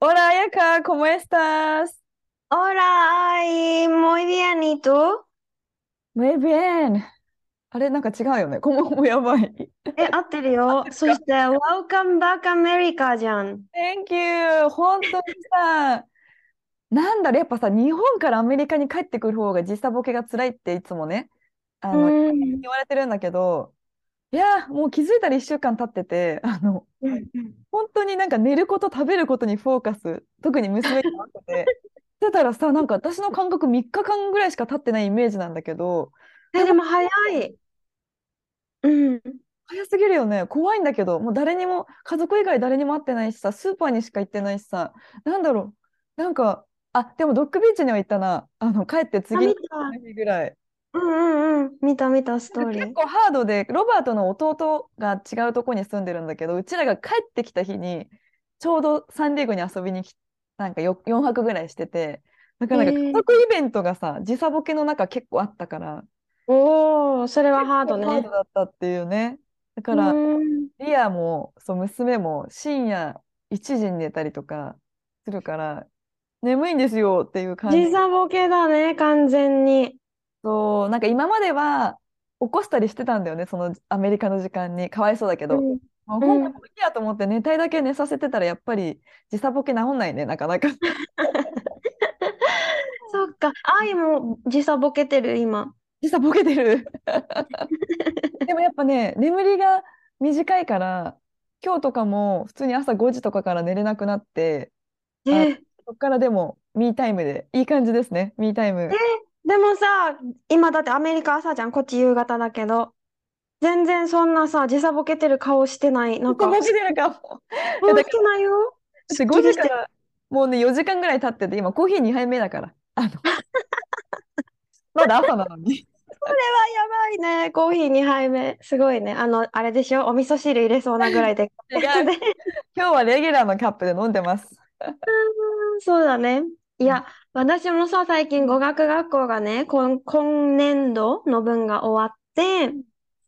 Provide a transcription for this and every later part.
Hola, Ayaka, ¿cómo estás? Hola, ay, muy bien, ¿y tú? Muy bien. あれ、なんか違うよね。こももやばい。え、合ってるよ。そして、Welcome back America じゃん。Thank you! 本当にさ、なんだろう、やっぱさ、日本からアメリカに帰ってくる方が時差ボケが辛いっていつもね、あの、うん言われてるんだけど、いや、もう気づいたら1週間経ってて、あの、うん本当になんか寝ること、食べることにフォーカス、特に娘に合わせて、してたらさ、なんか私の感覚3日間ぐらいしか経ってないイメージなんだけど、え、でも早い。うん。早すぎるよね。怖いんだけど、もう誰にも、家族以外誰にも会ってないしさ、スーパーにしか行ってないしさ、なんだろう、なんか、あ、でもドッグビーチには行ったな。あの、帰ってあ、次の。日ぐらい。うんうんうん。見た見た、ストーリー。結構ハードで、ロバートの弟が違うとこに住んでるんだけど、うちらが帰ってきた日に、ちょうどサンディエゴに遊びに来、なんかよ4泊ぐらいしてて、だからなんかへえ家族イベントがさ、時差ボケの中結構あったから、おお、それはハードね結構ハード。だったっていうね。だかうら、ん。リアも、そう、娘も深夜1時に寝たりとかするから、眠いんですよっていう感じ。時差ボケだね、完全に。そう、なんか今までは起こしたりしてたんだよね、そのアメリカの時間に。かわいそうだけど。うん。もう本当にいいやと思って寝たいだけ寝させてたらやっぱり時差ボケ治んないね、なかなか。そっか。愛も時差ボケてる、今。時差ボケてる。でもやっぱね、眠りが短いから、今日とかも普通に朝5時とかから寝れなくなって、え、そっからでもミータイムでいい感じですね、ミータイム。でもさ、今だってアメリカ朝じゃん、こっち夕方だけど。全然そんなさ、時差ボケてる顔してない。なんか、ボケてるかも。もうしてないよ。だって5すっきりして時からもうね、4時間ぐらい経ってて、今コーヒー2杯目だから。あの まだ朝なのに。これはやばいね。コーヒー2杯目。すごいね。あの、あれでしょ？お味噌汁入れそうなぐらいで 今日はレギュラーのカップで飲んでます。そうだね。いや、私もさ、最近語学学校がね、今、今年度の分が終わって、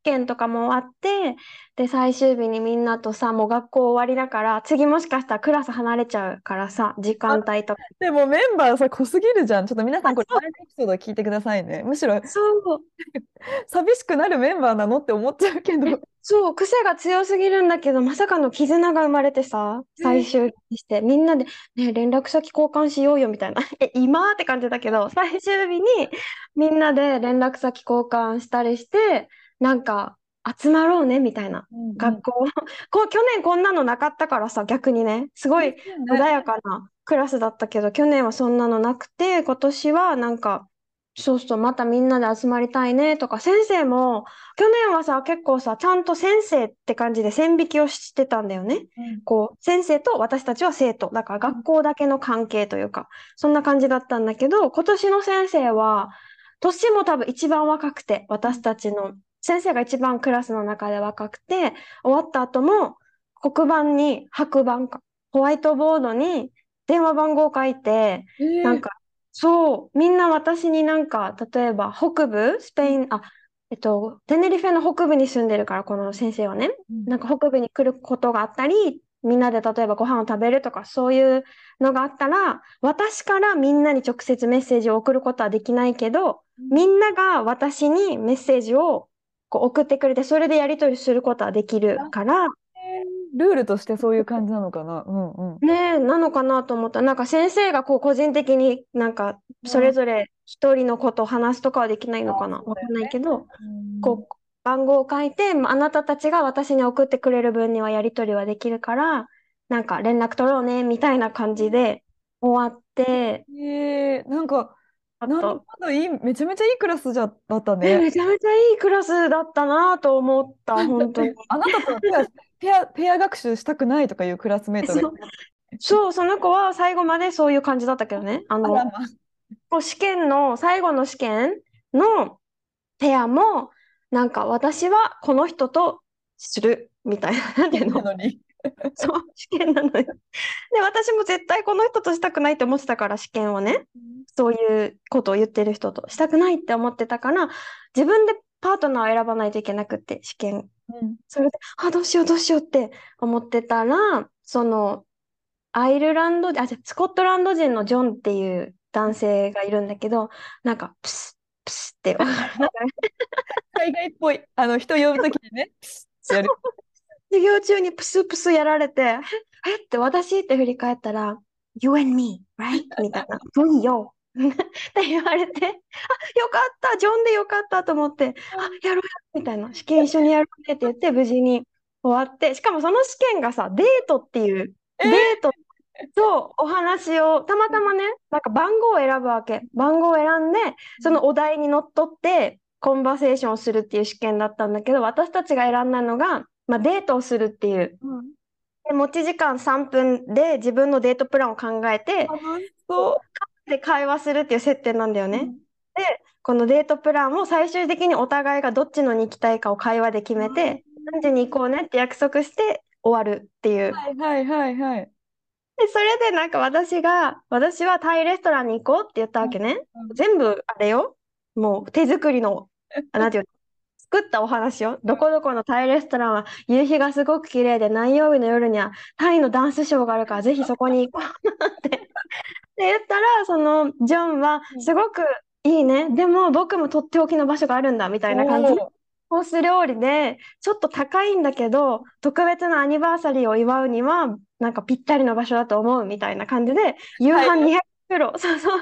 験とかも終わって、で、最終日にみんなとさ、もう学校終わりだから、次もしかしたらクラス離れちゃうからさ、時間帯とか。でもメンバーさ、濃すぎるじゃん。ちょっと皆さんこれ前のエピソード聞いてくださいね。むしろそう、寂しくなるメンバーなのって思っちゃうけど。そう、癖が強すぎるんだけど、まさかの絆が生まれてさ、最終日にして、みんなで、ね、連絡先交換しようよみたいな。え、今？って感じだけど、最終日にみんなで連絡先交換したりして、なんか集まろうねみたいな。学校、こう去年こんなのなかったからさ、逆にね、すごい穏やかなクラスだったけど、去年はそんなのなくて、今年はなんか、そうそう、またみんなで集まりたいねとか、先生も、去年はさ、結構さ、ちゃんと先生って感じで線引きをしてたんだよね。こう、先生と私たちは生徒。だから学校だけの関係というか、そんな感じだったんだけど、今年の先生は、年も多分一番若くて、私たちの、先生が一番クラスの中で若くて、終わった後も、黒板に、白板か、ホワイトボードに電話番号を書いて、なんか、そう、みんな私になんか、例えば北部、スペイン、あ、えっと、テネリフェの北部に住んでるから、この先生はね、なんか北部に来ることがあったり、みんなで例えばご飯を食べるとか、そういうのがあったら、私からみんなに直接メッセージを送ることはできないけど、みんなが私にメッセージをこう送ってくれて、それでやり取りすることはできるから、ルールとしてそういう感じなのかな？うんうん。ねえ、なのかなと思った。なんか先生がこう個人的になんかそれぞれ一人のことを話すとかはできないのかなわかんないけど、こう番号を書いて、まああなたたちが私に送ってくれる分にはやり取りはできるから、なんか連絡取ろうね、みたいな感じで終わって、えー、なんか、なるほど、いい、めちゃめちゃいいクラスじゃだったね、ね。めちゃめちゃいいクラスだったなと思った、本当に。あなたと手足、ペア、ペア学習したくないとかいうクラスメートがいそうそう、その子は最後までそういう感じだったけどね。あの、ま試験の、最後の試験のペアも、なんか私はこの人とするみたいな、なのに。そう、試験なのよ。で、私も絶対この人としたくないって思ってたから、試験をね、そういうことを言ってる人としたくないって思ってたから、自分でパートナーを選ばないといけなくって、試験。うんそれで、あ、どうしようどうしようって思ってたら、その、アイルランド、あ、じゃスコットランド人のジョンっていう男性がいるんだけど、なんか、プスッ、プスッって、海外っぽい。あの、人呼ぶときにね、やる。授業中にプスプスやられて、え、えって私って振り返ったら、You and me, right? みたいな。そう よ。って言われて、あ、よかった、ジョンでよかったと思って、あ、やろうよ、みたいな。試験一緒にやろうねって言って、無事に終わって、しかもその試験がさ、デートっていう、え？ーデートとお話を、たまたまね、なんか番号を選ぶわけ。番号を選んで、そのお題にのっとって、コンバセーションをするっていう試験だったんだけど、私たちが選んだのが、まあ、デートをするっていう。で持ち時間3分で自分のデートプランを考えて、そで会話するっていう設定なんだよう。ね。このデートプランを最終的にお互いがどっちのに行きたいかを会話で決めて、何時に行こうねって約束して終わるっていう。はいはいはいはい。で、それでなんか私が、私はタイレストランに行こうって言ったわけね。うん全部あれよ。もう手作りの、あなんていうの、作ったお話よ。どこどこのタイレストランは夕日がすごく綺麗で何曜日の夜にはタイのダンスショーがあるからぜひそこに行こう って。で言ったら、そのジョンはすごくいいね。でも僕もとっておきの場所があるんだみたいな感じで。コース料理で、ちょっと高いんだけど、特別なアニバーサリーを祝うには、なんかぴったりの場所だと思うみたいな感じで、夕飯200ユーロ、そうそう、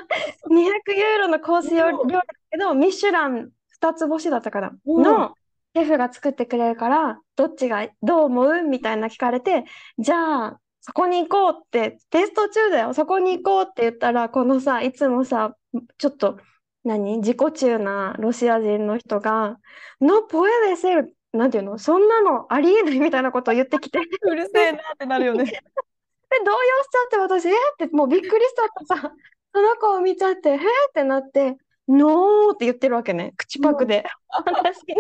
200ユーロのコース料料理だけど、ミシュラン2つ星だったかな、うん。のシェフが作ってくれるから、どっちがどう思うみたいな聞かれて、じゃあ、そこに行こうって、テスト中だよ、そこに行こうって言ったら、このさ、いつもさ、ちょっと、何自己中なロシア人の人が、No puede ser なんていうの？そんなのありえないみたいなことを言ってきて、で、うるせえなってなるよね。動揺しちゃって私、えーってもうびっくりしちゃってさ、その子を見ちゃって、えーってなって、ノーって言ってるわけね、口パクで。私に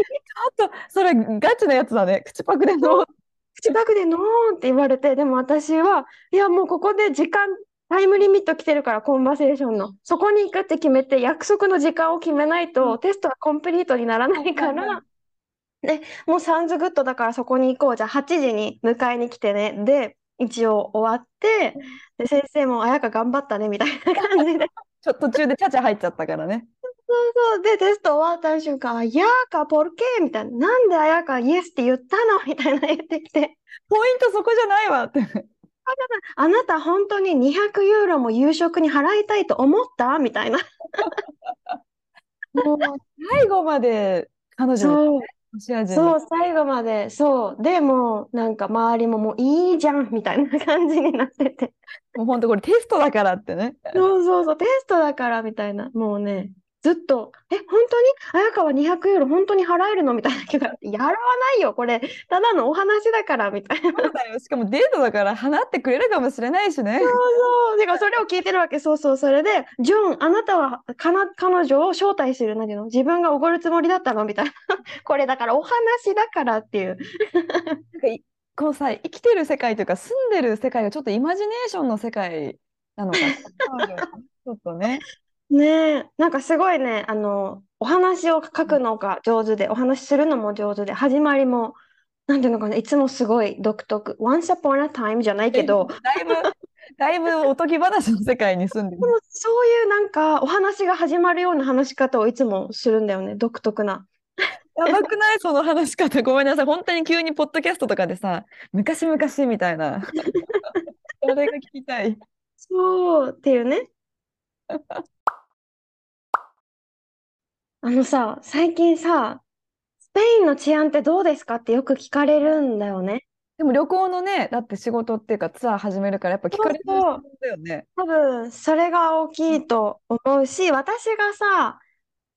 あと、それガチなやつだね。口パクでの。口パクでノーって言われて、でも私は、いやもうここで時間、タイムリミット来てるから、 conversation の。そこに行くって決めて、約束の時間を決めないと、テストはコンプリートにならないから、で、もう sounds good だからそこに行こう。じゃあ8時に迎えに来てね。で、一応終わって、で、先生も、あやか頑張ったね、みたいな感じで。ちょっと途中でチャチャ入っちゃったからね。そうそう。で、テスト終わった瞬間、あやか、ポルケみたいな。なんであやか、イエスって言ったの？みたいな言ってきて。ポイントそこじゃないわって。あなた本当に200ユーロも夕食に払いたいと思った？みたいな。もう最後まで彼女そう、ロシア人のそう、最後まで、そう。でもう、なんか周りももういいじゃんみたいな感じになってて。もう本当これテストだからってね。そうそうそう、テストだからみたいな。もうね、ずっと、え、本当に？綾川200ユーロ本当に払えるの？みたいなけど、やらないよ、これ。ただのお話だから、みたいな。そうだよしかもデートだから放ってくれるかもしれないしね。そう、てかそれを聞いてるわけ。そうそう、それで、ジョン、あなたはかな、彼女を招待する、何の自分がおごるつもりだったの？みたいな。これだからお話だからっていう。なんかいこのさ生きてる世界というか住んでる世界がちょっとイマジネーションの世界なのかちょっとね。ねえ、なんかすごいね、あの、お話を書くのが上手で、お話しするのも上手で、始まりも、なんていうのかな、いつもすごい独特。Once upon a time じゃないけど、だいぶだいぶおとぎ話の世界に住んでるそういうなんかお話が始まるような話し方をいつもするんだよね、独特な。やばくない？その話し方。ごめんなさい。本当に急にポッドキャストとかでさ、昔々みたいな。それが聞きたい。そうっていうね。あのさ、最近さ、スペインの治安ってどうですかってよく聞かれるんだよね。でも旅行のね、だって仕事っていうかツアー始めるからやっぱ聞かれるそうそうだよね。多分それが大きいと思うし、私がさ、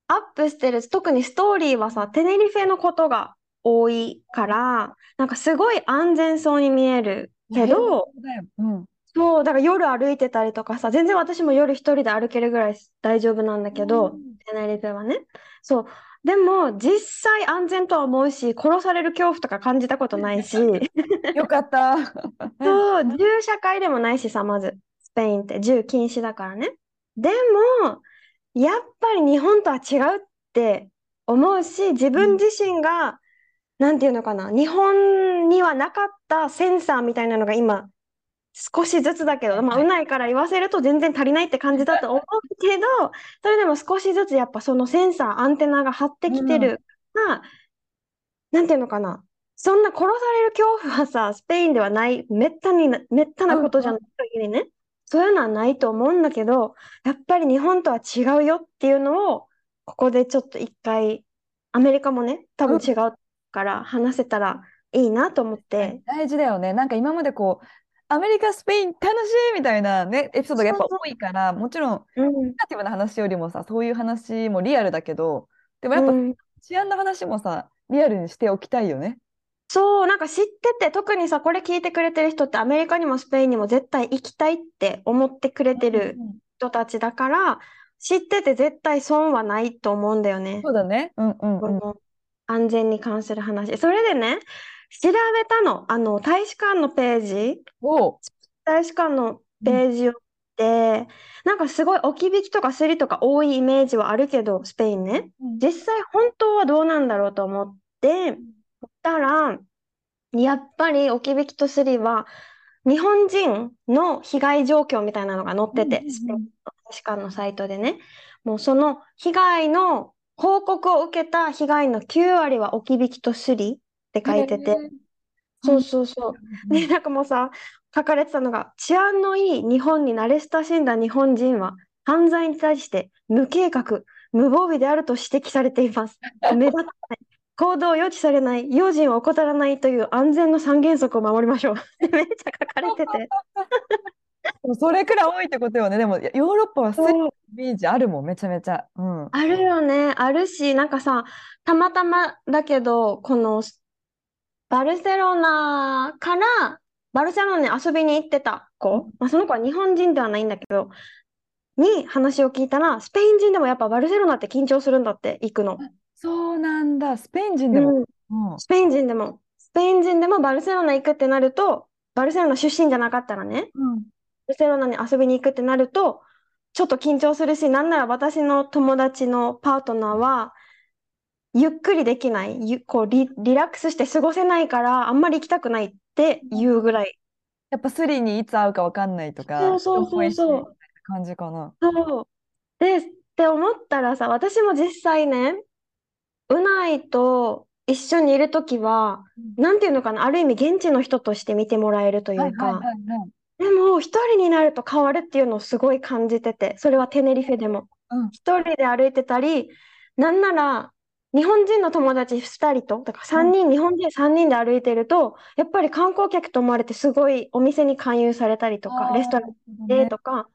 アップしてる、特にストーリーはさ、テネリフェのことが多いから、なんかすごい安全そうに見えるけど、そうだよ。うん。そう、だから夜歩いてたりとかさ、全然私も夜一人で歩けるぐらい大丈夫なんだけど、テネリフェはね。そう。でも、実際安全とは思うし、殺される恐怖とか感じたことないし、よかった。そう、銃社会でもないしさ、まず、スペインって銃禁止だからね。でも、やっぱり日本とは違うって思うし、自分自身が、なんていうのかな、日本にはなかったセンサーみたいなのが今、少しずつだけど、まあ、うないから言わせると全然足りないって感じだと思うけど、それでも少しずつやっぱそのセンサー、アンテナが張ってきてるから、なんていうのかな、そんな殺される恐怖はさ、スペインではない、めったにな、めったなことじゃない限りね、そういうのはないと思うんだけど、やっぱり日本とは違うよっていうのを、ここでちょっと一回、アメリカもね、多分違うから話せたらいいなと思って、大事だよね。なんか今までこう、アメリカ、スペイン楽しいみたいなね、エピソードがやっぱ多いから、もちろん、うん、ネガティブな話よりもさ、そういう話もリアルだけど、でもやっぱうん治安の話もさ、リアルにしておきたいよね。そう、なんか知ってて、特にさ、これ聞いてくれてる人ってアメリカにもスペインにも絶対行きたいって思ってくれてるうん人たちだから、知ってて絶対損はないと思うんだよね。そうだね。うんうんうん。安全に関する話。それでね、調べたの。あの、大使館のページ、おう。大使館のページを見て、なんかすごい置き引きとかスリとか多いイメージはあるけど、スペインね。実際本当はどうなんだろうと思って、たら、やっぱり置き引きとスリは、日本人の被害状況みたいなのが載ってて、スペインの大使館のサイトでね、もうその被害の報告を受けた被害の9割は置き引きとスリって書いてて、そうそうそう。で、なんかもうさ、書かれてたのが、治安のいい日本に慣れ親しんだ日本人は、犯罪に対して無計画、無防備であると指摘されています。目立たない、行動を予知されない、用心を怠らないという安全の三原則を守りましょう。めっちゃ書かれてて。それくらい多いってことよね。でもヨーロッパはスリそうイメージあるもん、めちゃめちゃ。うん。あるよね。あるし、なんかさ、たまたまだけど、このバルセロナから、バルセロナに遊びに行ってた子、まあ、その子は日本人ではないんだけど、に話を聞いたら、スペイン人でもやっぱバルセロナって緊張するんだって、行くの。そうなんだ。スペイン人でも？うん、うんスペイン人でも。スペイン人でもバルセロナ行くってなると、バルセロナ出身じゃなかったらね、うんバルセロナに遊びに行くってなると、ちょっと緊張するし、なんなら私の友達のパートナーは、ゆっくりできない、ゆこうリ、リラックスして過ごせないから、あんまり行きたくないっていうぐらい。やっぱスリにいつ会うかわかんないとか、そうそうそうそう感じかな。そう。で、って思ったらさ、私も実際ね、うないと一緒にいるときは、なんていうのかな、ある意味現地の人として見てもらえるというはいはいはい。でも一人になると変わるっていうのをすごい感じてて、それはテネリフェでも。うん一人で歩いてたり、なんなら日本人の友達2人と、だから3人、日本人3人で歩いてると、やっぱり観光客と思われてすごいお店に勧誘されたりとか、レストランンでとか、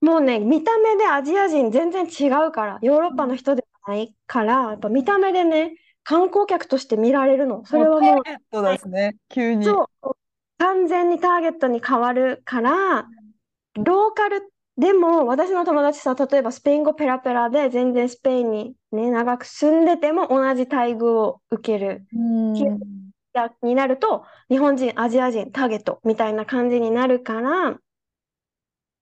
もうね、見た目でアジア人全然違うから、ヨーロッパの人ではないから、やっぱ見た目でね、観光客として見られるの。それはもう、ターゲットですね、急に。そう、完全にターゲットに変わるから、ローカルでも私の友達さ、例えばスペイン語ペラペラで全然スペインにね、長く住んでても同じ待遇を受けるうんやになると、日本人、アジア人、ターゲットみたいな感じになるから、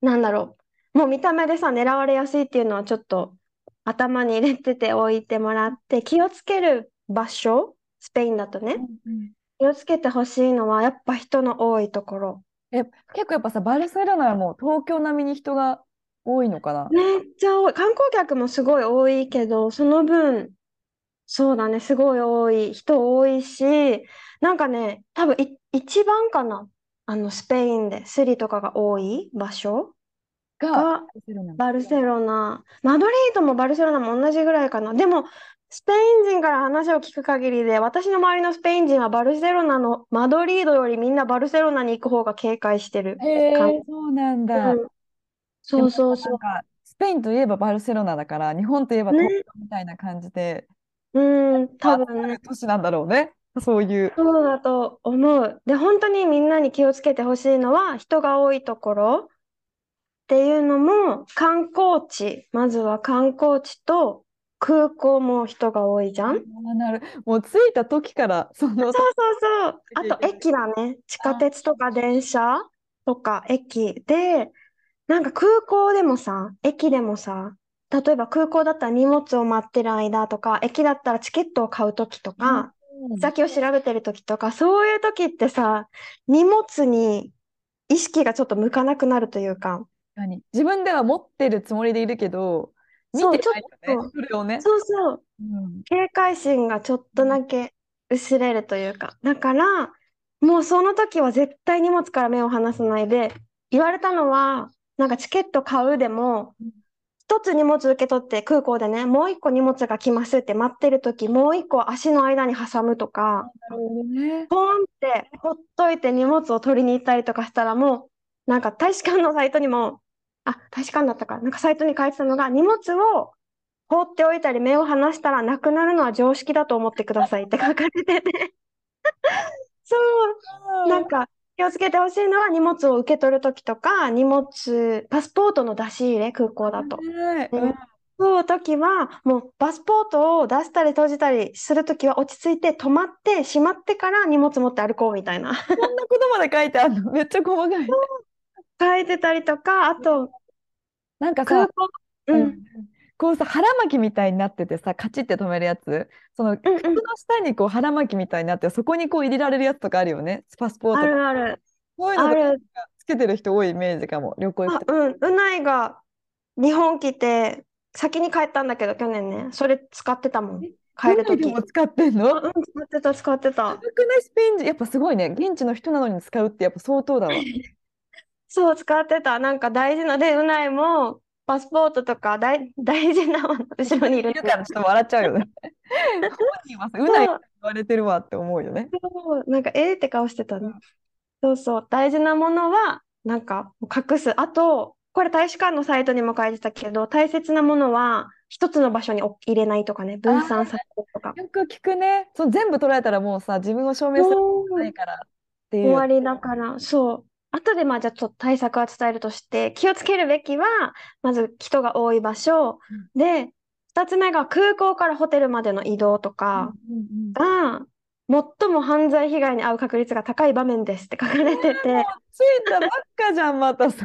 なんだろう。もう見た目でさ、狙われやすいっていうのはちょっと頭に入れてておいてもらって、気をつける場所、スペインだとね、うん気をつけてほしいのは、やっぱ人の多いところ。え、結構やっぱさ、バルセロナはもう東京並みに人が多いのかな？めっちゃ多い。観光客もすごい多いけど、その分、そうだね、すごい多い。人多いし、なんかね、多分い一番かな？あの、スペインでスリとかが多い場所が、がバルセロナ。バルセロナ。マドリードもバルセロナも同じぐらいかな。でも、スペイン人から話を聞く限りで、私の周りのスペイン人はバルセロナのマドリードよりみんなバルセロナに行く方が警戒してるへ感え、そうなんじ。だ。うんそうそうそう。なんか、スペインといえばバルセロナだから、日本といえばね東京みたいな感じで、うん、多集分ね。まる年なんだろうね。そういう。そうだと思う。で、本当にみんなに気をつけてほしいのは、人が多いところっていうのも、観光地、まずは観光地と空港も人が多いじゃん？あなる。もう着いた時からその。そうそうそう。あと駅だね。地下鉄とか電車とか駅で、なんか空港でもさ、駅でもさ、例えば空港だったら荷物を待ってる間とか、駅だったらチケットを買う時とか、先を調べてる時とか、そういう時ってさ、荷物に意識がちょっと向かなくなるというか。自分では持ってるつもりでいるけど、見てないよね、それをね。そうそう、うん、警戒心がちょっとだけ薄れるというか。だから、もうその時は絶対荷物から目を離さないで、言われたのは、なんかチケット買うでも、一つ荷物受け取って空港でね、もう一個荷物が来ますって待ってる時、もう一個足の間に挟むとか、ね、ポンってほっといて荷物を取りに行ったりとかしたらもう、なんか大使館のサイトにも、あ、大使館だったか、なんかサイトに書いてたのが、荷物を放っておいたり目を離したらなくなるのは常識だと思ってくださいって 書かれてて。そう、なんか気をつけてほしいのは荷物を受け取るときとか、荷物、パスポートの出し入れ、空港だと。うん。そう時は、もうパスポートを出したり閉じたりするときは落ち着いて止まってしまってから荷物持って歩こうみたいな。そんなことまで書いてあるの？めっちゃ細かい。書いてたりとか、あと、なんかさ、うん、こうさ腹巻きみたいになっててさカチッて止めるやつ。その服の下にこう腹巻きみたいになってそこにこう入れられるやつとかあるよね。パスポートあるある。そういうのとかつけてる人多いイメージかも旅行行くと。うん。うないが日本来て先に帰ったんだけど去年ね。それ使ってたもん。帰る時。も使ってんの？うん、使ってた使ってた。スペイン人やっぱすごいね。現地の人なのに使うってやっぱ相当だわ そう使ってたなんか大事なでうないもパスポートとか大大事なもの後ろにいるいるからちょっと笑っちゃうよね。本人はうない言われてるわって思うよね。そうなんかえーって顔してたね。そうそう大事なものはなんか隠す。あとこれ大使館のサイトにも書いてたけど大切なものは一つの場所に入れないとかね分散させるとか。よく聞くね。そう全部取られたらもうさ自分を証明するないからっていう。終わりだからそう後でまあじゃあちょっと対策は伝えるとして気をつけるべきはまず人が多い場所、うん、で2つ目が空港からホテルまでの移動とかが、最も犯罪被害に遭う確率が高い場面ですって書かれてて。ついたばっかじゃんまたさ。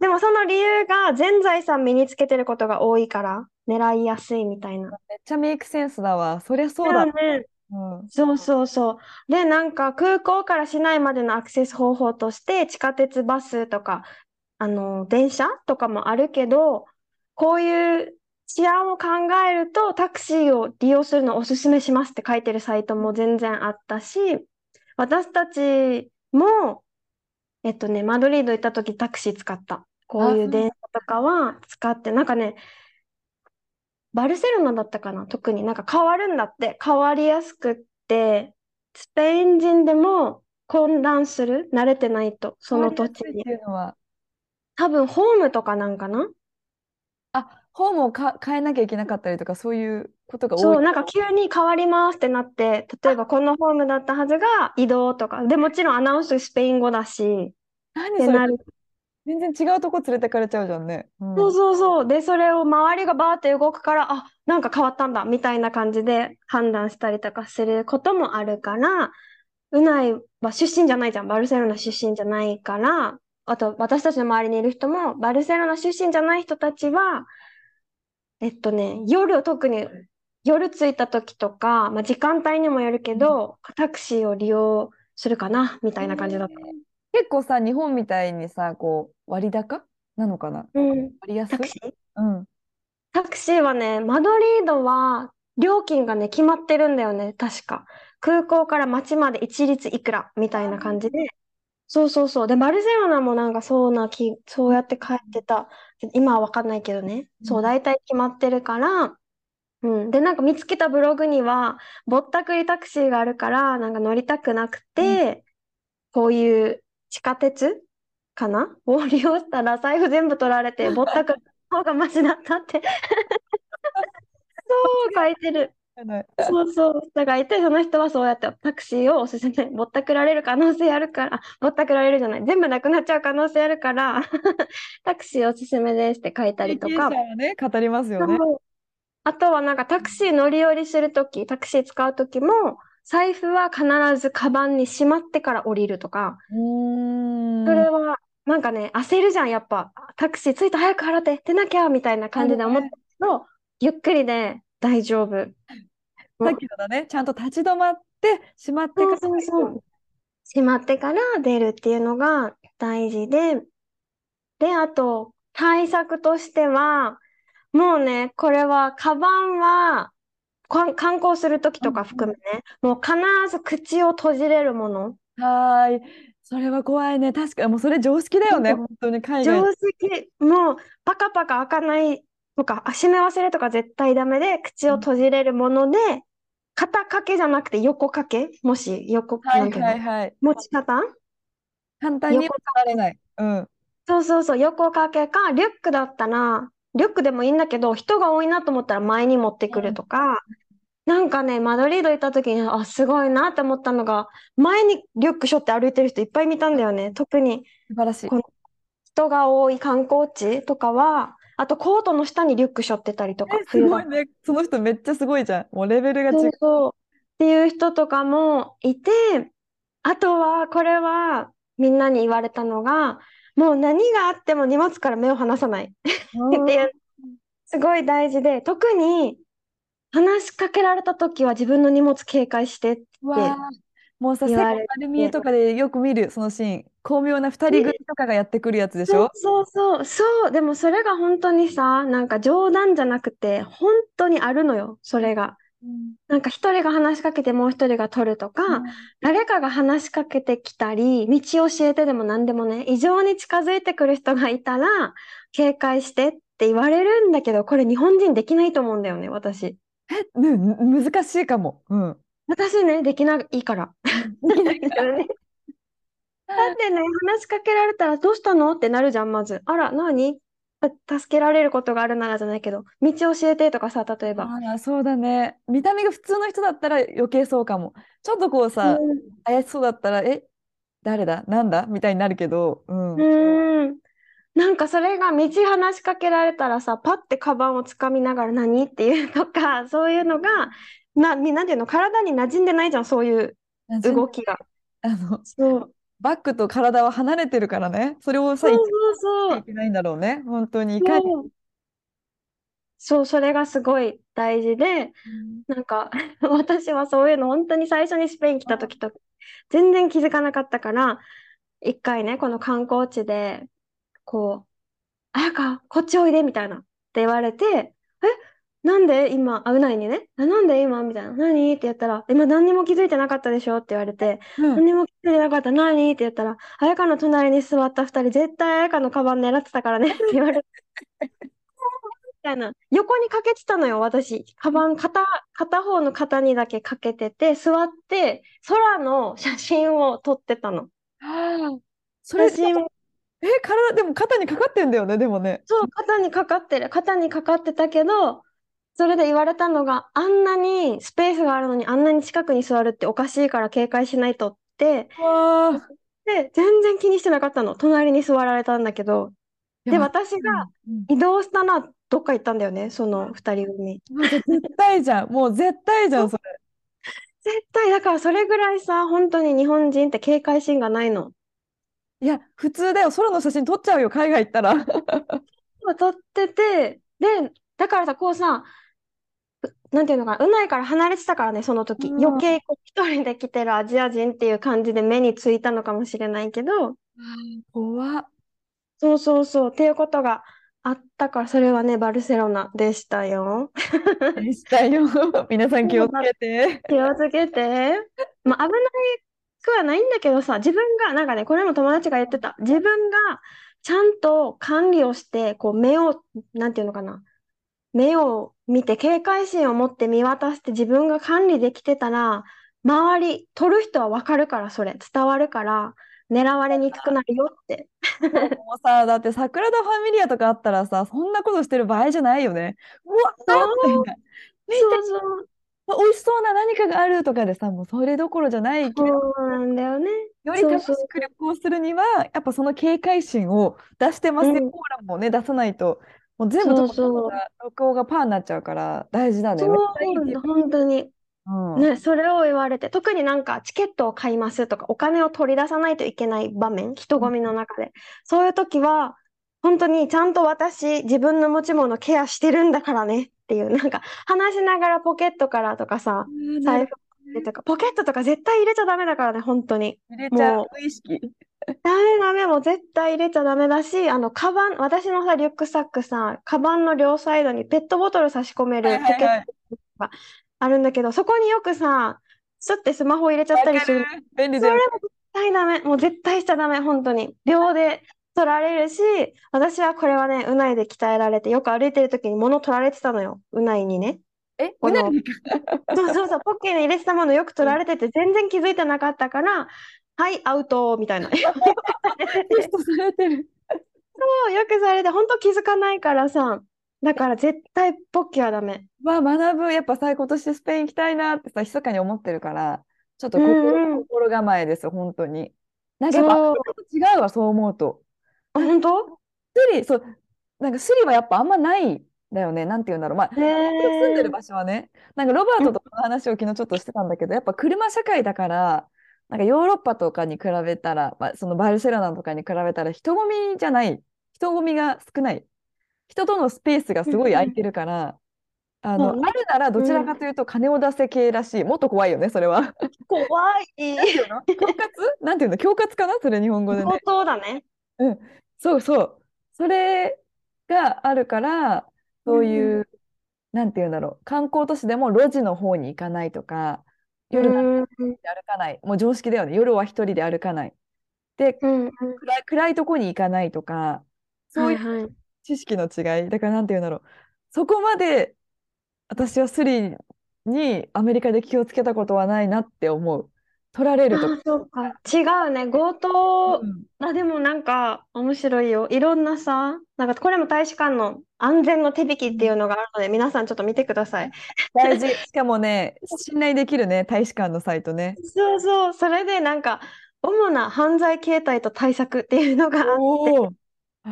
でもその理由が全財産身につけてることが多いから狙いやすいみたいな。めっちゃメイクセンスだわ。そりゃそうだね。うん、そうそうそう。で、なんか空港から市内までのアクセス方法として地下鉄、バスとか、あの、電車とかもあるけど、こういう治安を考えるとタクシーを利用するのをおすすめしますって書いてるサイトも全然あったし、私たちも、えっとね、マドリード行った時タクシー使った。こういう電車とかは使って、なんかね、バルセロナだったかな？特に。なんか変わるんだって。変わりやすくって。スペイン人でも混乱する？慣れてないと。その土地に。っていうのは？多分ホームとかなんかな？あホームをか変えなきゃいけなかったりとかそういうことが多い。そうなんか急に変わりますってなって例えばこのホームだったはずが移動とか。でもちろんアナウンススペイン語だし。何それ？全然違うとこ連れてかれちゃうじゃんね。うん、そうそうそう。で、それを周りがバーって動くから、あ、なんか変わったんだ、みたいな感じで判断したりとかすることもあるから、うないは出身じゃないじゃん。バルセロナ出身じゃないから、あと私たちの周りにいる人も、バルセロナ出身じゃない人たちは、えっとね、夜特に夜着いた時とか、まあ、時間帯にもよるけど、タクシーを利用するかな、みたいな感じだった。結構さ、日本みたいにさ、こう、割高？なのかな？うん。割安？タクシー？うん。タクシーはね、マドリードは料金がね、決まってるんだよね、確か。空港から街まで一律いくらみたいな感じで。そうそうそう。で、バルセロナもなんかそうなき、そうやって帰ってた。今はわかんないけどね。そう、大体決まってるから、うん。で、なんか見つけたブログには、ぼったくりタクシーがあるから、なんか乗りたくなくて、こういう地下鉄かな？を利用したら財布全部取られて ぼったく方がマシだったって。そう書いてる。そうそう、人がいて、その人はそうやってタクシーをおすすめ、ぼったくられる可能性あるから、あぼったくられるじゃない、全部なくなっちゃう可能性あるから、タクシーおすすめですって書いたりとか。ね、語りますよね。あとはなんかタクシー乗り降りするとき、タクシー使うときも、財布は必ずカバンにしまってから降りるとか、うーん。それはなんかね、焦るじゃん、やっぱ。タクシー着いた早く払って、出なきゃみたいな感じで思ったけど、ゆっくりで大丈夫。さっきのだね、ちゃんと立ち止まって、しまってからそうそう。しまってから出るっていうのが大事で、で、あと、対策としては、もうね、これは、カバンは、か観光するときとか含めね、もう必ず口を閉じれるもの。はーい。それは怖いね。確かに、もうそれ常識だよね。本当に海常外。識、もう、パカパカ開かないとか、あ閉め忘れとか絶対ダメで、口を閉じれるもので、肩掛けじゃなくて横掛け？もし、横、はいなんていうの？はいはい。持ち方？簡単にれない。うん。そうそうそう、横掛けか、リュックだったら、リュックでもいいんだけど、人が多いなと思ったら前に持ってくるとか、なんかね、マドリード行った時に、あ、すごいなって思ったのが、前にリュック背負って歩いてる人いっぱい見たんだよね。特に素晴らしい。こ人が多い観光地とかは、あとコートの下にリュック背負ってたりとか、え、すごいね。その人めっちゃすごいじゃん。もうレベルが違。うそう。っていう人とかもいて、あとは、これはみんなに言われたのが、もう何があっても荷物から目を離さない っていう、すごい大事で、特に話しかけられた時は自分の荷物警戒してって。うわーもうさ、世界言われて丸見えとかでよく見る、そのシーン。巧妙な二人組とかがやってくるやつでしょ？そうそうそう、そう、でもそれが本当にさ、なんか冗談じゃなくて、本当にあるのよ、それが。うんなんか一人が話しかけてもう一人が取るとか、誰かが話しかけてきたり、道を教えてでも何でもね、異常に近づいてくる人がいたら、警戒してって言われるんだけど、これ日本人できないと思うんだよね、私。え、ね、む難しいかも。うん。私ね、できないから。できないから。だってね、話しかけられたらどうしたのってなるじゃん、まず。あら、何？あ助けられることがあるならじゃないけど、道教えてとかさ、例えば。ああ、そうだね。見た目が普通の人だったら余計そうかも。ちょっとこうさ、うん怪しそうだったら、え、誰だ？なんだ？みたいになるけど、うん。うーん。なんかそれが道話しかけられたらさ、パッてカバンをつかみながら何っていうとか、そういうのが、な、みなんていうの、体に馴染んでないじゃん、そういう動きが。あの、そう。バッグと体は離れてるからね。それをさ、そうそうそういけないんだろうね。本当に。いかに。そう。そう、それがすごい大事で、なんか 私はそういうの本当に最初にスペイン来た時と全然気づかなかったから、一回ね、この観光地で、こう、あやか、こっちおいで、みたいなって言われて、え、なんで今、危ないにね、あなんで今？みたいな、何？って言ったら、今何にも気づいてなかったでしょ？って言われて、うん。何にも気づいてなかった、何？って言ったら、あやかの隣に座った二人、絶対あやかのカバン狙ってたからね。って言われて、みたいな、横にかけてたのよ、私。カバン、片、片方の肩にだけかけてて、座って、空の写真を撮ってたの。ああ、それ、写真をえ、体、でも肩にかかってんだよね、でもね。そう、肩にかかってる。肩にかかってたけど、それで言われたのが、あんなにスペースがあるのにあんなに近くに座るっておかしいから警戒しないとって。で、全然気にしてなかったの。隣に座られたんだけど、で、私がうん移動したらどっか行ったんだよね、その二人組。絶対じゃん。もう絶対じゃん、それ。絶対、だからそれぐらいさ、本当に日本人って警戒心がないの。いや、普通だよ。空の写真撮っちゃうよ、海外行ったら。撮ってて、で、だからさ、こうさ、うなんていうのかな、うないから離れてたからね、その時。うん余計こう一人で来てるアジア人っていう感じで目についたのかもしれないけど、怖っ。そうそうそう、っていうことがあったから、それはね、バルセロナでしたよ。でしたよ。皆さん気をつけて。気をつけて。まあ、危ないくはないんだけどさ、自分が、なんかね、これも友達が言ってた。自分がちゃんと管理をして、こう、目を、なんていうのかな。目を見て、警戒心を持って見渡して自分が管理できてたら、周り、取る人はわかるから、それ。伝わるから、狙われにくくなるよって。もうさ、だってサグラダ・ファミリアとかあったらさ、そんなことしてる場合じゃないよね。うわっ。まあ美味しそうな何かがあるとかでさ、もうそれどころじゃないけそど、うなんだよね。より楽しく旅行するには、やっぱその警戒心を出してますよ、うんコーラもね、出さないと、もう全部そう飛ばしたそう。ら録音がパーになっちゃうから、大事だね。そめっちゃいいね。う、本当に。うん。ね、それを言われて、特になんかチケットを買いますとか、お金を取り出さないといけない場面、人混みの中で。そういう時は、本当にちゃんと私、自分の持ち物ケアしてるんだからねっていう、なんか話しながらポケットからとかさ、財布でとか、ポケットとか絶対入れちゃダメだからね、本当に。入れちゃうもう無意識。ダメダメ、もう絶対入れちゃダメだし、あの、カバン、私のさ、リュックサックさ、カバンの両サイドにペットボトル差し込めはいるポケッ。トがあるんだけど、そこによくさ、スッてスマホ入れちゃったりする。便利だよね。それも絶対ダメ。もう絶対しちゃダメ、本当に。秒で取られるし、私はこれはね、うないで鍛えられて、よく歩いてる時に物取られてたのよ。うないにね。え、このうなぎか。そうそうそう、ポッケに入れてたものよく取られてて、全然気づいてなかったから、はい、アウトみたいな。テストされてる。そうよくされて、本当気づかないからさ。だから絶対ポッケはダメ。まあ学ぶ、やっぱさ、今年スペイン行きたいなってさ、密かに思ってるから、ちょっとう心。心構えですよ、本当に。なんかやっぱ違うわ、そう思うと。あ、本当？スリ、そう、なんかスリはやっぱあんまないんだよね。なんて言うんだろう。まあ、へ住んでるえ。場所はね、なんかロバートとかの話を昨日ちょっとしてたんだけど、やっぱ車社会だから、なんかヨーロッパとかに比べたら、まあ、そのバルセロナとかに比べたら人混みじゃない。人混みが少ない。人とのスペースがすごい空いてるから、あの、そうね。あるならどちうん。らかというと金を出せ系らしい。もっと怖いよね、それは。怖い。恐喝？なんていうの？恐喝かな？それ日本語で強ね。盗だね。うん。そうそう。それがあるから、うそうんいうん。う、なんていうんだろう。観光都市でも路地の方に行かないとか、夜なんうん。て歩かない。もう常識だよね。夜は一人で歩かない。で、うん。暗い、暗いとこに行かないとか、そうはいいうはい。知識の違い。だからなんていうんだろう。そこまで私はスリにアメリカで気をつけたことはないなって思う。取られるとか。ああ、そうか。違うね。強盗。うん。あ、でもなんか面白いよ。いろんなさ、なんかこれも大使館の安全の手引きっていうのがあるので、皆さんちょっと見てください。大事。しかもね、信頼できるね、大使館のサイトね。そうそう。それでなんか、主な犯罪形態と対策っていうのがあって。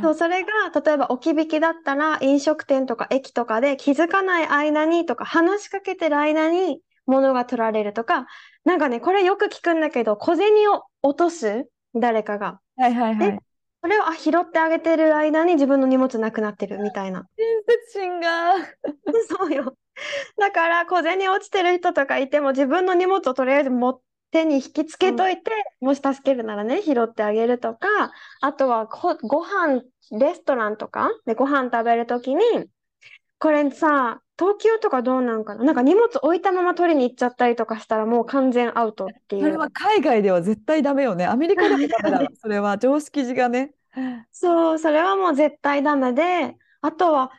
そう、それが、例えば置き引きだったら、飲食店とか駅とかで気づかない間にとか、話しかけてる間に物が取られるとか、なんかね、これよく聞くんだけど、小銭を落とす誰かが。はいはいはで、い。それをあ拾ってあげてる間に自分の荷物なくなってるみたいな。親切心が。そうよ。だから小銭落ちてる人とかいても自分の荷物をとりあえず持って手に引きつけといて、もし助けるならね、拾ってあげるとか、あとはご、ご飯、レストランとかでご飯食べるときに、これさ、東京とかどうなんかな？なんか荷物置いたまま取りに行っちゃったりとかしたらもう完全アウトっていう。それは海外では絶対ダメよね。アメリカでもダメだわ。それは常識字がね。そう、それはもう絶対ダメで、あとは、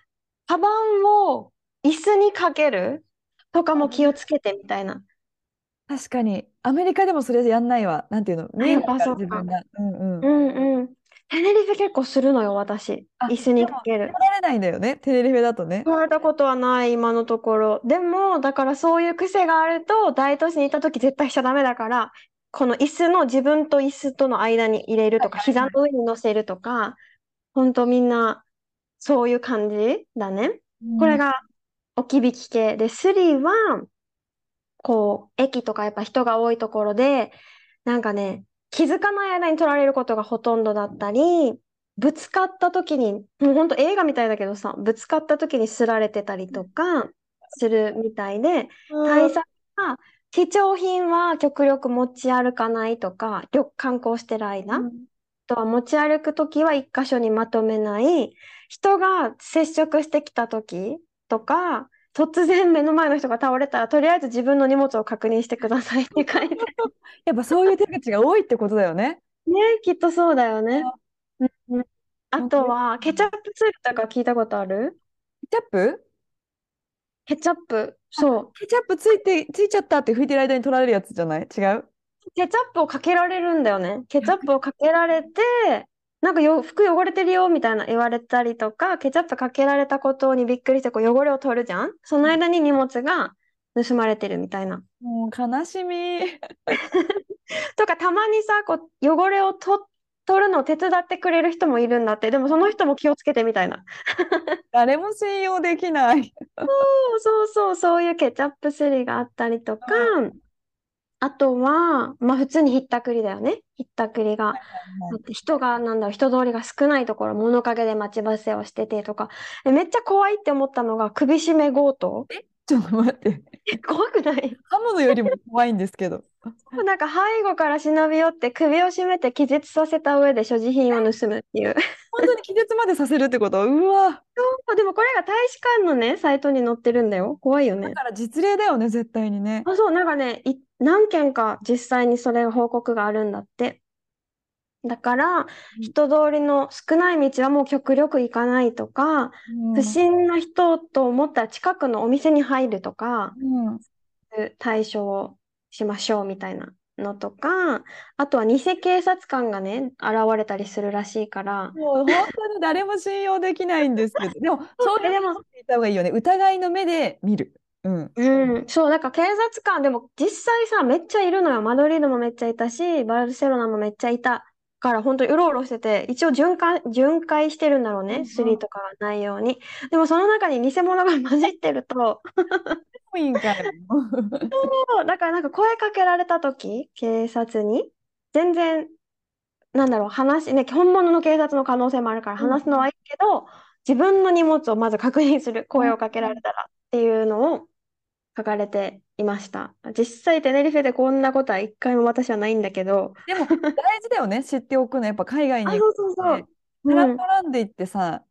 カバンを椅子にかけるとかも気をつけてみたいな。確かに。アメリカでもそれやんないわ。なんていうの？見えないか。自分が。うんうん。うんうん。テネリフェ結構するのよ、私。あ、椅子にかける。取られないんだよね。テレリフェだとね。言われたことはない、今のところ。でも、だからそういう癖があると、大都市にいたとき絶対しちゃダメだから、この椅子の自分と椅子との間に入れるとか、膝の上に乗せるとか、ほんとみんな、そういう感じだね。これが置き引き系で、スリは、こう、駅とかやっぱ人が多いところで、なんかね、気づかない間に取られることがほとんどだったり、ぶつかった時に、もうほんと映画みたいだけどさ、ぶつかった時にすられてたりとかするみたいで、対策は、貴重品は極力持ち歩かないとか、旅観光してる間、あとは持ち歩くときは一箇所にまとめない、人が接触してきたときとか、突然目の前の人が倒れたら、とりあえず自分の荷物を確認してくださいって書いて。やっぱそういう手口が多いってことだよね。ね、きっとそうだよね。あうんうんあとは、ケチャップついたか聞いたことある？ケチャップ？ケチャップ、そう。ケチャップついて、ついちゃったって拭いてる間に取られるやつじゃない？違う？ケチャップをかけられるんだよね。ケチャップをかけられて、なんかよ服汚れてるよみたいな言われたりとか、ケチャップかけられたことにびっくりしてこう汚れを取るじゃん？その間に荷物が盗まれてるみたいな。もう悲しみ。とかたまにさこう汚れをと取るのを手伝ってくれる人もいるんだってでもその人も気をつけてみたいな。誰も信用できない。そうそうそうそういうケチャップスリがあったりとか、あとはまあ普通にひったくりだよね。ひったくりが。だって人がなんだろう人通りが少ないところ物陰で待ち伏せをしててとか。えめっちゃ怖いって思ったのが首絞め強盗ちょっと待って。え怖くない？刃物よりも怖いんですけど。なんか背後から忍び寄って首を絞めて気絶させた上で所持品を盗むっていう。本当に気絶までさせるってこと？うわ。そうでもこれが大使館のねサイトに載ってるんだよ怖いよね。だから実例だよね、絶対にね。あそうなんかねい何件か実際にそれが報告があるんだって。だから人通りの少ない道はもう極力行かないとか、うん不審な人と思ったら近くのお店に入るとか、うん対処をしましょうみたいなのとか、あとは偽警察官がね、現れたりするらしいから、もう本当に誰も信用できないんですけど、でも そういうえでもの言った方がいいよね。疑いの目で見る。うん。うん、そう、だから警察官、でも実際さ、めっちゃいるのよ。マドリードもめっちゃいたし、バルセロナもめっちゃいたから、本当にうろうろしてて、一応巡回、巡回してるんだろうね、うんうんスリとかがないように。でもその中に偽物が混じってると、いいんかい。そうだからなんか声かけられた時警察に全然なんだろう話ね本物の警察の可能性もあるからうん話すのはいいけど、自分の荷物をまず確認する声をかけられたらっていうのを書かれていました。実際テネリフェでこんなことは一回も私はないんだけど。でも大事だよね、知っておくの。やっぱ海外にあ行そうそうそう。くって、絡ん。でいってさ、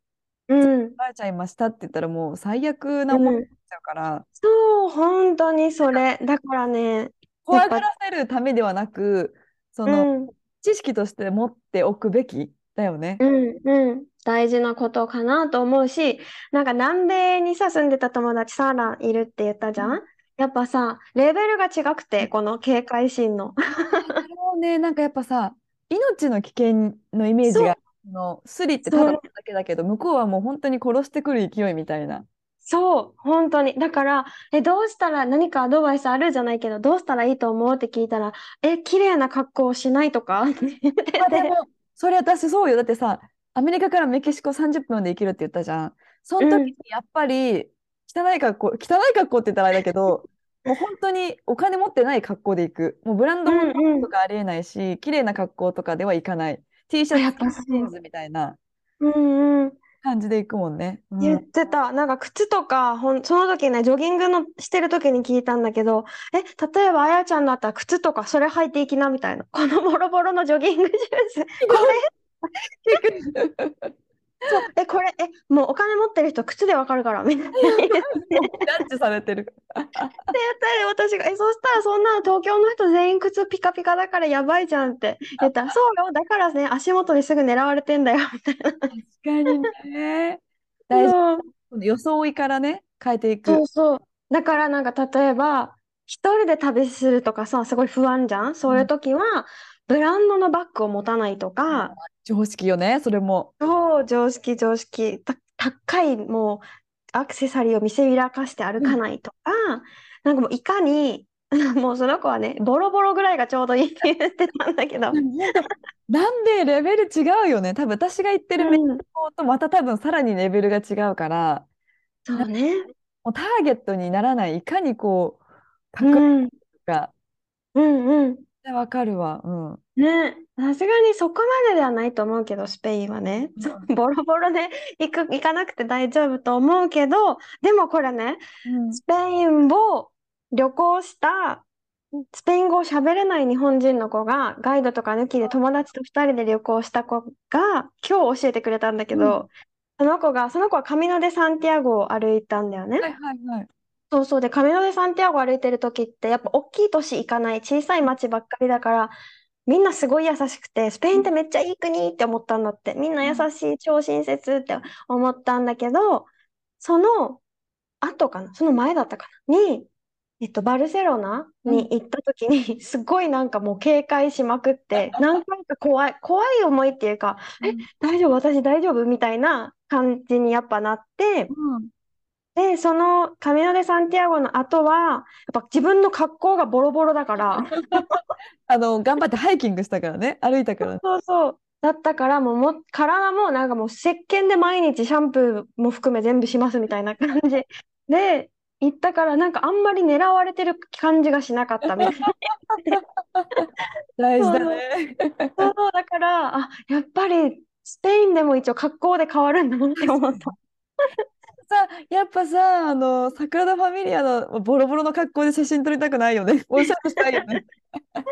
うん、バレちゃいましたって言ったらもう最悪なものになっちゃうから、そう本当にそれ。だからね怖がらせるためではなく、そのうん。知識として持っておくべきだよね。うんうん、大事なことかなと思うし、なんか南米にさ、住んでた友達サーラいるって言ったじゃん？やっぱさ、レベルが違くて、この警戒心の。それをね、なんかやっぱさ、命の危険のイメージが、そのスリってただだけだけど、向こうはもう本当に殺してくる勢いみたいな。そう、本当に。だから、え、どうしたら何かアドバイスあるじゃないけど、どうしたらいいと思うって聞いたら、え、綺麗な格好をしないとかでも、それ私そうよ。だってさ、アメリカからメキシコ30分で行けるって言ったじゃん。その時にやっぱり、汚い格好、汚い格好って言ったらあれだけど、もう本当にお金持ってない格好で行く。もうブランドうんうん物とかありえないし、綺麗な格好とかでは行かない。T シャツ、あやっぱそうジーンズみたいなうんうん。感じで行くもんね。うん言ってた。なんか靴とか、ほん、その時ね、ジョギングのしてる時に聞いたんだけど、え、例えばあやちゃんだったら靴とかそれ履いていきなみたいな。このボロボロのジョギングシューズ。これ、そう、え、これ、え、もうお金持ってる人靴でわかるから、みたいな。ジャッジされてる。で、私が、え、そしたらそんなの東京の人全員靴ピカピカだからやばいじゃんって言ったら、そうよ、だからね、足元にすぐ狙われてんだよ、みたいな。確かにね。大事。そう装いからね、変えていく。そうそう。だからなんか例えば、一人で旅するとかさ、すごい不安じゃん？そういう時は、ブランドのバッグを持たないとか、常識よね、それも。そう、常識常識。た高いもうアクセサリーを見せびらかして歩かないとか、なんかもういかに、もうその子はね、ボロボロぐらいがちょうどいいって言ってたんだけど。でも本当南米レベル違うよね。多分私が言ってるメキうんシコとまた多分さらにレベルが違うから、そうね。もうターゲットにならない、いかにこう、う隠ん。すか、うんうん。わかるわ。うん。ね、さすがにそこまでではないと思うけど、スペインはね。う ボロボロで行く、行かなくて大丈夫と思うけど、でもこれね、うんスペインを旅行した、スペイン語を喋れない日本人の子が、ガイドとか抜きで友達と2人で旅行した子が、今日教えてくれたんだけど、その子が、その子はカミノ・デ・サンティアゴを歩いたんだよね。はいはいはい。そうそう。で、カミノ・デ・サンティアゴ歩いてる時って、やっぱ大きい都市行かない、小さい町ばっかりだから、みんなすごい優しくて、スペインってめっちゃいい国って思ったんだって。みんな優しい、超親切って思ったんだけど、その後かな、その前だったかな、に、えっと、バルセロナに行った時に、すごいなんかもう警戒しまくって、何回か怖い、怖い思いっていうか、え、大丈夫、私大丈夫みたいな感じにやっぱなって、うんで、そのカミノ・デ・サンティアゴの後は、やっぱ自分の格好がボロボロだから、あの、頑張ってハイキングしたからね、歩いたからね。そうそう。だったからもうも体もなんかもう石鹸で毎日シャンプーも含め全部しますみたいな感じで行ったからなんかあんまり狙われてる感じがしなかったみたいな。大事だね。そうだからあやっぱりスペインでも一応格好で変わるんだなって思った。さ、やっぱさ、あの、サグラダ・ファミリアのボロボロの格好で写真撮りたくないよね。おしゃれしたいよね。そう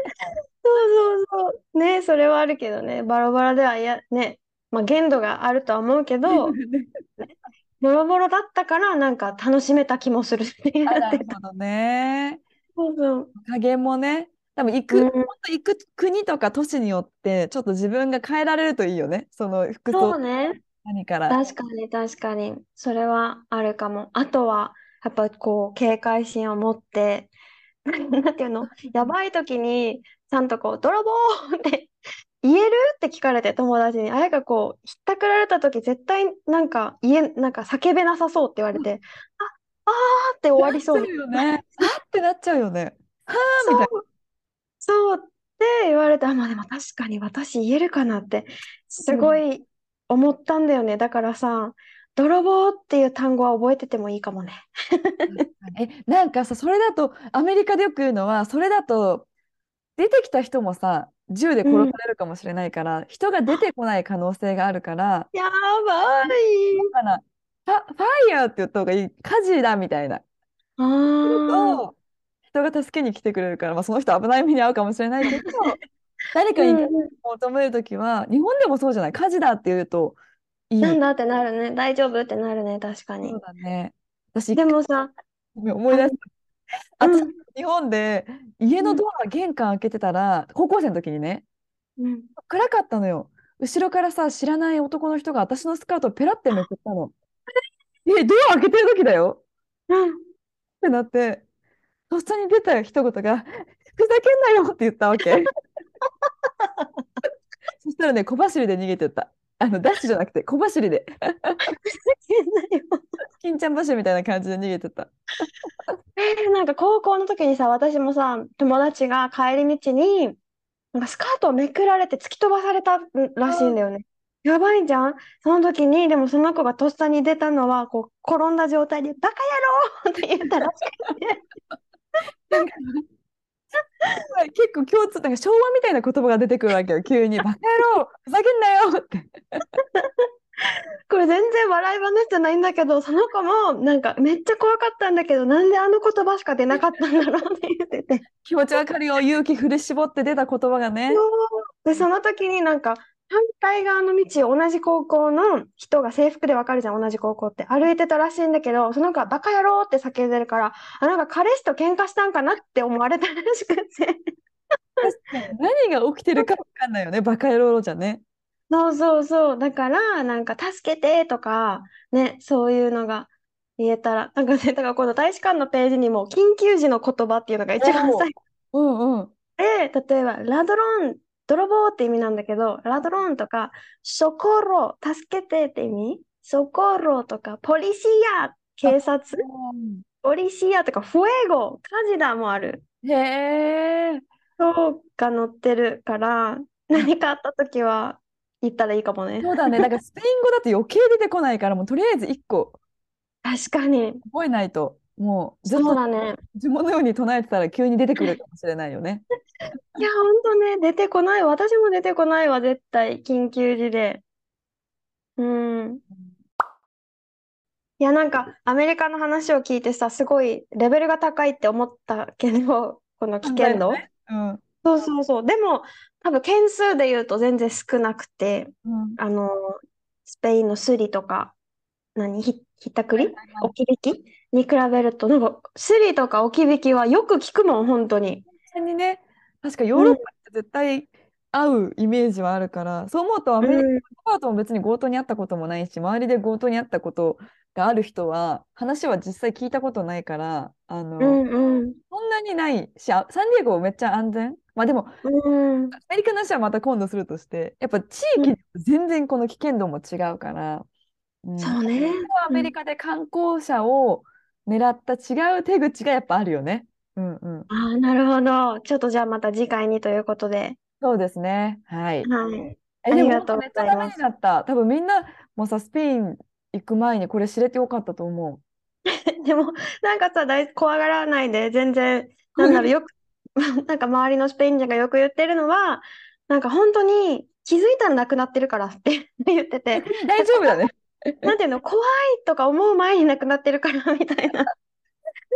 そうそう。ねそれはあるけどねバラバラではいやねまあ限度があるとは思うけど ボロボロだったからなんか楽しめた気もするっていうあなるほどね。そうそう。加減もね、多分行く、うん本当行く国とか都市によって、ちょっと自分が変えられるといいよね。その服装そうね。何から？確かに確かに。それはあるかも。あとは、やっぱこう、警戒心を持って、なんていうの？やばい時に、ちゃんとこう、泥棒って 言える？って聞かれて、友達に。あやがこう、ひったくられた時、絶対なんか言え、なんか叫べなさそうって言われて、あ、あーって終わりそうなっよね。あってなっちゃうよね。はあみたいそう、そうって言われて、あ、まあでも確かに私言えるかなって、すごい思ったんだよね。だからさ、泥棒っていう単語は覚えててもいいかもね。な。え、なんかさ、それだと、アメリカでよく言うのは、それだと、出てきた人もさ、銃で殺されるかもしれないから、人が出てこない可能性があるから、やばい。かな、ファ、ファイヤーって言った方がいい、火事だみたいな。あーと人が助けに来てくれるから、まあ、その人危ない目に遭うかもしれないけど、誰かにうん求めるときは、日本でもそうじゃない、火事だって言うといい。なんだってなるね。大丈夫ってなるね。確かにそう。だね。私、でもさ、思い出した。うん私、日本で家のドア、玄関開けてたら、高校生の時にね、うん、暗かったのよ。後ろからさ、知らない男の人が私のスカートをペラってめくったの。え、ドア開けてる時だようん、ってなって、とっさに出た一言が、ふざけんなよって言ったわけ。そしたらね、小走りで逃げてった。あの、ダッシュ じゃなくて、小走りで。金ちゃん走りみたいな感じで逃げてった。えーなんか高校の時にさ、私もさ、友達が帰り道に、なんかスカートをめくられて突き飛ばされたらしいんだよね。やばいじゃんその時に、でもその子がとっさに出たのは、こう、転んだ状態で、バカ野郎って言ったらしくて。結構共通、なんか昭和みたいな言葉が出てくるわけよ、急に。バカ野郎、ふざけんなよって。これ全然笑い話じゃないんだけど、その子もなんかめっちゃ怖かったんだけど、なんであの言葉しか出なかったんだろうって言ってて。気持ちわかるよ、勇気振り絞って出た言葉がね。で、その時になんか反対側の道を同じ高校の人が制服でわかるじゃん、同じ高校って。歩いてたらしいんだけど、その子はバカ野郎って叫んでるから、あ、なんか彼氏と喧嘩したんかなって思われたらしくて。何が起きてるかわかんないよね、バカ野郎じゃね。そうそうそう。だから、なんか助けてとか、ね、そういうのが言えたら、なんかね、だからこの大使館のページにも緊急時の言葉っていうのが一番最後うんうん。で、例えば、ラドロン、泥棒って意味なんだけど、ラドロンとか、ソコロ、助けてって意味？ソコロとか、ポリシア、警察、ポリシアとか、フエゴ、火事だもある。へえ。そうが載ってるから、何かあったときは言ったらいいかもね。そうだね。だからスペイン語だと余計出てこないから、もうとりあえず一個確かに。覚えないと、もうずっと。呪文のように唱えてたら急に出てくるかもしれないよね。いや、ほんとね、出てこない。私も出てこないわ、絶対。緊急時で。うん。いや、なんか、アメリカの話を聞いてさ、すごいレベルが高いって思ったけど、この危険度。ねうん。そうそうそう。でも、多分件数で言うと全然少なくて、うん。あの、スペインのスリとか、何、ひ、ひったくり？置き引き？に比べると、なんか、スリとか置き引きはよく聞くもん、本当に。実際にね、確かヨーロッパって絶対合うイメージはあるから、そう思うとアメリカうんのパートも別に強盗にあったこともないし、周りで強盗にあったことがある人は、話は実際聞いたことないから、あの、うんうん。そんなにないし、あサンディエゴめっちゃ安全？まあでも、うん。アメリカの話はまた今度するとして、やっぱ地域全然この危険度も違うから、うんそうね。アメリカで観光者を狙った違う手口がやっぱあるよね。うんうん。ああ、なるほど。ちょっとじゃあまた次回にということで。そうですね。はい。はい。え、ありがとうごめっちゃダメざいますになった。多分みんなもさ、スペイン行く前にこれ知れてよかったと思 でも、なんかさ、大怖がらないで、全然、なんだろう、よく、なんか周りのスペイン人がよく言ってるのは、なんか本当に気づいたらなくなってるからって 言ってて、う。大丈夫だね。なんていうの、怖いとか思う前になくなってるからみたいな。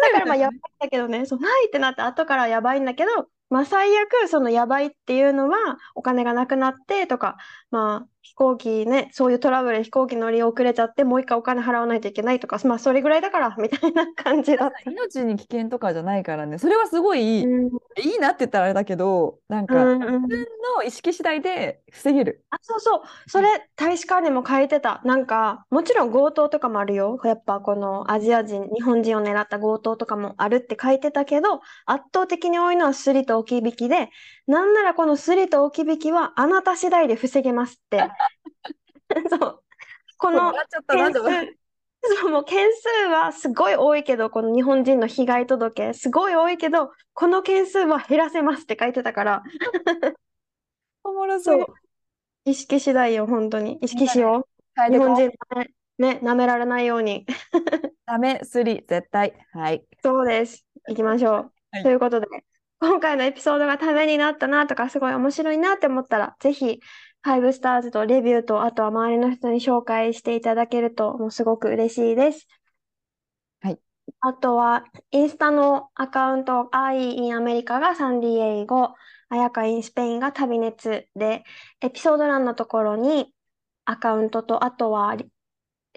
だからまあやばいんだけどね、そう、ないってなって後からやばいんだけど、まあ最悪そのやばいっていうのはお金がなくなってとか、まあ飛行機ね、そういうトラブルで飛行機乗り遅れちゃってもう一回お金払わないといけないとか、まあそれぐらいだからみたいな感じだった。命に危険とかじゃないからね。それはすごいいい、うんいいなって言ったらあれだけど、なんか、うんうん自分の意識次第で防げる。あ、そうそう。それ、大使館でも書いてた。なんか、もちろん強盗とかもあるよ。やっぱこのアジア人、日本人を狙った強盗とかもあるって書いてたけど、圧倒的に多いのはスリと置き引きで、なんならこのスリと置き引きはあなた次第で防げますって。そう。この件数、そう、もう件数はすごい多いけど、この日本人の被害届、すごい多いけど、この件数は減らせますって書いてたから、おもろそう。意識次第よ、本当に。意識しよう。日本人ね、舐められないように。ダメ、スリ、絶対。はい。そうです。行きましょう。はいということで、今回のエピソードがためになったなとか、すごい面白いなって思ったら、ぜひ、5スターズとレビューと、あとは周りの人に紹介していただけると、もうすごく嬉しいです。はい。あとは、インスタのアカウント、I in アメリカがサンディエゴ、あやか in スペインが旅熱で、エピソード欄のところにアカウントと、あとはリ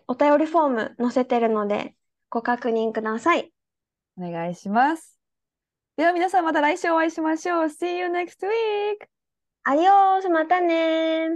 お便りフォーム載せてるので、ご確認ください。お願いします。では皆さんまた来週お会いしましょう。See you next week! アディオース、またね。